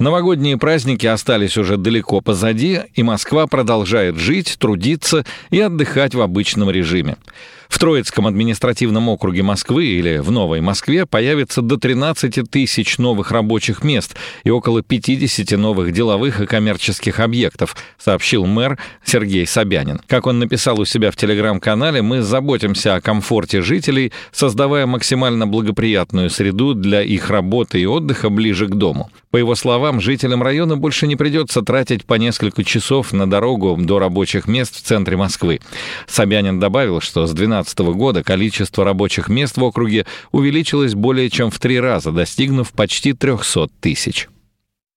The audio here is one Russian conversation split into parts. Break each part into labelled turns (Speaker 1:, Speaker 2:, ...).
Speaker 1: Новогодние праздники остались уже далеко позади, и Москва продолжает жить, трудиться и отдыхать в обычном режиме. В Троицком административном округе Москвы или в Новой Москве появится до 13 тысяч новых рабочих мест и около 50 новых деловых и коммерческих объектов, сообщил мэр Сергей Собянин. Как он написал у себя в телеграм-канале, мы заботимся о комфорте жителей, создавая максимально благоприятную среду для их работы и отдыха ближе к дому. По его словам, жителям района больше не придется тратить по несколько часов на дорогу до рабочих мест в центре Москвы. Собянин добавил, что с 2012 года количество рабочих мест в округе увеличилось более чем в три раза, достигнув почти 300 тысяч.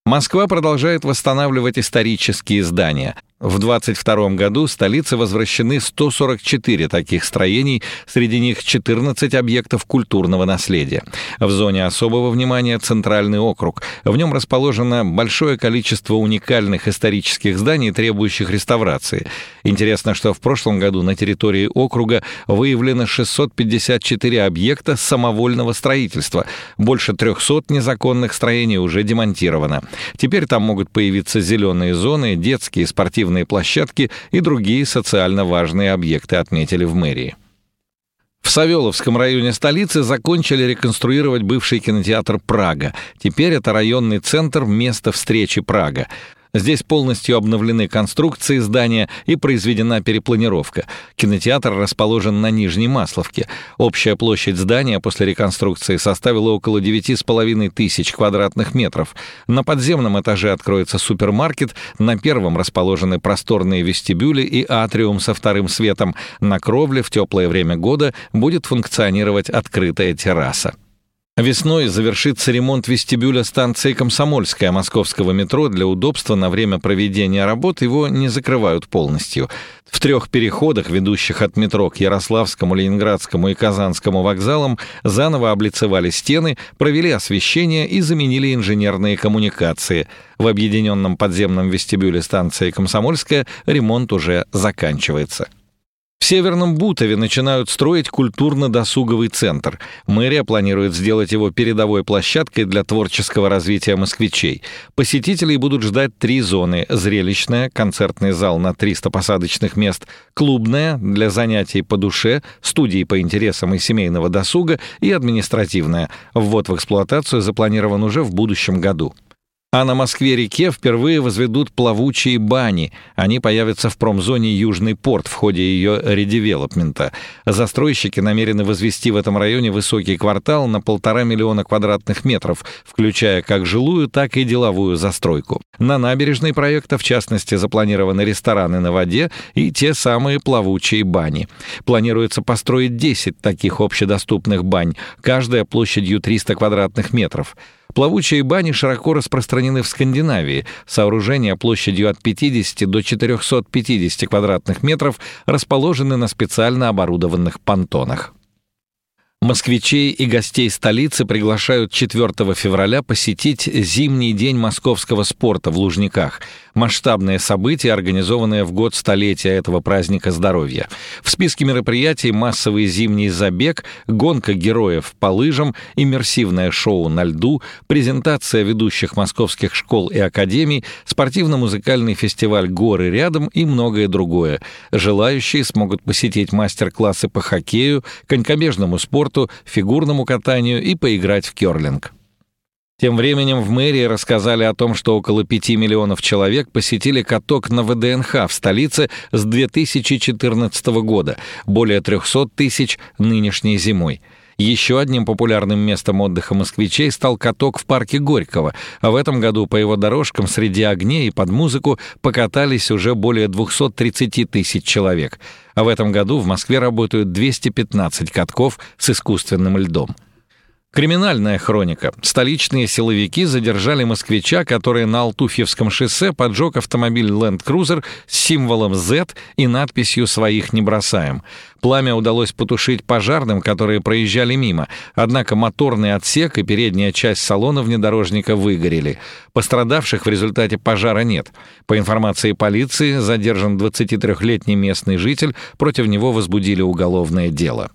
Speaker 1: Москва продолжает восстанавливать исторические здания. В 22 году столице возвращены 144 таких строений, среди них 14 объектов культурного наследия. В зоне особого внимания Центральный округ. В нем расположено большое количество уникальных исторических зданий, требующих реставрации. Интересно, что в прошлом году на территории округа выявлено 654 объекта самовольного строительства. Больше 300 незаконных строений уже демонтировано. Теперь там могут появиться зеленые зоны, детские спортивные спортивные площадки и другие социально важные объекты отметили в мэрии. В Савеловском районе столицы закончили реконструировать бывший кинотеатр «Прага». Теперь это районный центр «Место встречи Прага». Здесь полностью обновлены конструкции здания и произведена перепланировка. Кинотеатр расположен на Нижней Масловке. Общая площадь здания после реконструкции составила около 9,5 тысяч квадратных метров. На подземном этаже откроется супермаркет, на первом расположены просторные вестибюли и атриум со вторым светом. На кровле в теплое время года будет функционировать открытая терраса. Весной завершится ремонт вестибюля станции «Комсомольская» московского метро. Для удобства на время проведения работ его не закрывают полностью. В трех переходах, ведущих от метро к Ярославскому, Ленинградскому и Казанскому вокзалам, заново облицевали стены, провели освещение и заменили инженерные коммуникации. В объединенном подземном вестибюле станции «Комсомольская» ремонт уже заканчивается. В Северном Бутове начинают строить культурно-досуговый центр. Мэрия планирует сделать его передовой площадкой для творческого развития москвичей. Посетителей будут ждать три зоны. Зрелищная, концертный зал на 300 посадочных мест, клубная, для занятий по душе, студии по интересам и семейного досуга и административная. Ввод в эксплуатацию запланирован уже в будущем году. А на Москве-реке впервые возведут плавучие бани. Они появятся в промзоне Южный порт в ходе ее редевелопмента. Застройщики намерены возвести в этом районе высокий квартал на полтора миллиона квадратных метров, включая как жилую, так и деловую застройку. На набережной проекта, в частности, запланированы рестораны на воде и те самые плавучие бани. Планируется построить 10 таких общедоступных бань, каждая площадью 300 квадратных метров. Плавучие бани широко распространены в Скандинавии. Сооружения площадью от 50 до 450 квадратных метров расположены на специально оборудованных понтонах. Москвичей и гостей столицы приглашают 4 февраля посетить Зимний день московского спорта в Лужниках. Масштабное событие, организованное в год столетия этого праздника здоровья. В списке мероприятий массовый зимний забег, гонка героев по лыжам, иммерсивное шоу на льду, презентация ведущих московских школ и академий, спортивно-музыкальный фестиваль «Горы рядом» и многое другое. Желающие смогут посетить мастер-классы по хоккею, конькобежному спорту, спорту, фигурному катанию и поиграть в керлинг. Тем временем в мэрии рассказали о том, что около 5 миллионов человек посетили каток на ВДНХ в столице с 2014 года, более 300 тысяч нынешней зимой. Еще одним популярным местом отдыха москвичей стал каток в парке Горького, а в этом году по его дорожкам среди огней и под музыку покатались уже более 230 тысяч человек. А в этом году в Москве работают 215 катков с искусственным льдом. Криминальная хроника. Столичные силовики задержали москвича, который на Алтуфьевском шоссе поджег автомобиль Land Cruiser с символом Z и надписью «Своих не бросаем». Пламя удалось потушить пожарным, которые проезжали мимо, однако моторный отсек и передняя часть салона внедорожника выгорели. Пострадавших в результате пожара нет. По информации полиции, задержан 23-летний местный житель, против него возбудили уголовное дело.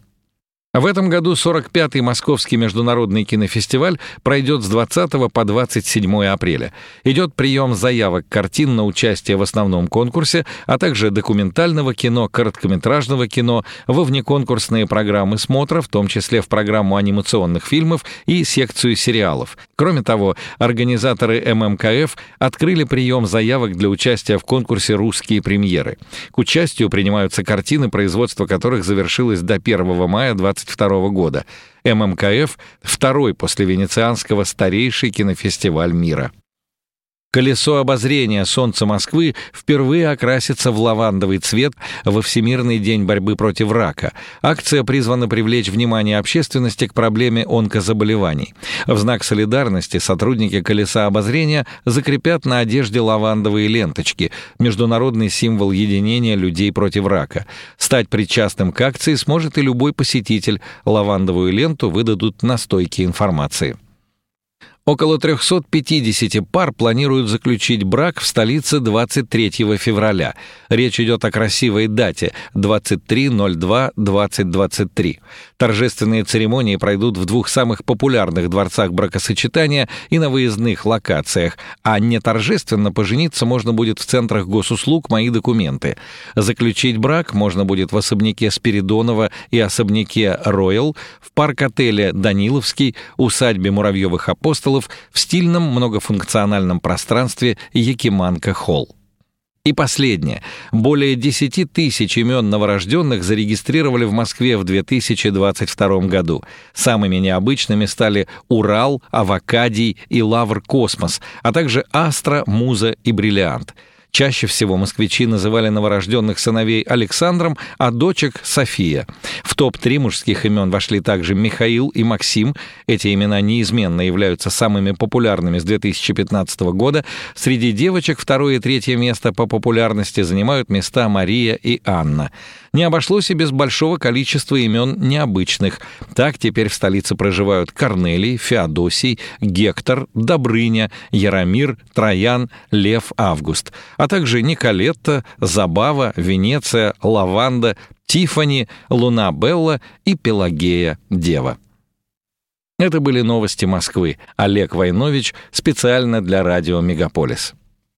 Speaker 1: В этом году 45-й Московский международный кинофестиваль пройдет с 20 по 27 апреля. Идет прием заявок картин на участие в основном конкурсе, а также документального кино, короткометражного кино, во внеконкурсные программы смотра, в том числе в программу анимационных фильмов и секцию сериалов. Кроме того, организаторы ММКФ открыли прием заявок для участия в конкурсе «Русские премьеры». К участию принимаются картины, производство которых завершилось до 1 мая 20 1922 года. ММКФ — второй после Венецианского старейший кинофестиваль мира. Колесо обозрения Солнца Москвы впервые окрасится в лавандовый цвет во Всемирный день борьбы против рака. Акция призвана привлечь внимание общественности к проблеме онкозаболеваний. В знак солидарности сотрудники Колеса обозрения закрепят на одежде лавандовые ленточки, международный символ единения людей против рака. Стать причастным к акции сможет и любой посетитель. Лавандовую ленту выдадут на стойке информации. Около 350 пар планируют заключить брак в столице 23 февраля. Речь идет о красивой дате 23.02.2023. Торжественные церемонии пройдут в двух самых популярных дворцах бракосочетания и на выездных локациях, а не торжественно пожениться можно будет в центрах госуслуг «Мои документы». Заключить брак можно будет в особняке Спиридонова и особняке «Роял», в парк-отеле «Даниловский», усадьбе Муравьевых апостолов, апостолов в стильном многофункциональном пространстве Якиманка-Холл. И последнее. Более 10 тысяч имен новорожденных зарегистрировали в Москве в 2022 году. Самыми необычными стали Урал, Авокадий и Лавр Космос, а также Астра, Муза и Бриллиант — Чаще всего москвичи называли новорожденных сыновей Александром, а дочек — София. В топ-3 мужских имен вошли также Михаил и Максим. Эти имена неизменно являются самыми популярными с 2015 года. Среди девочек второе и третье место по популярности занимают места Мария и Анна. Не обошлось и без большого количества имен необычных. Так теперь в столице проживают Корнелий, Феодосий, Гектор, Добрыня, Яромир, Троян, Лев, Август, а также Николетта, Забава, Венеция, Лаванда, Тифани, Луна Белла и Пелагея Дева. Это были новости Москвы. Олег Войнович специально для радио «Мегаполис».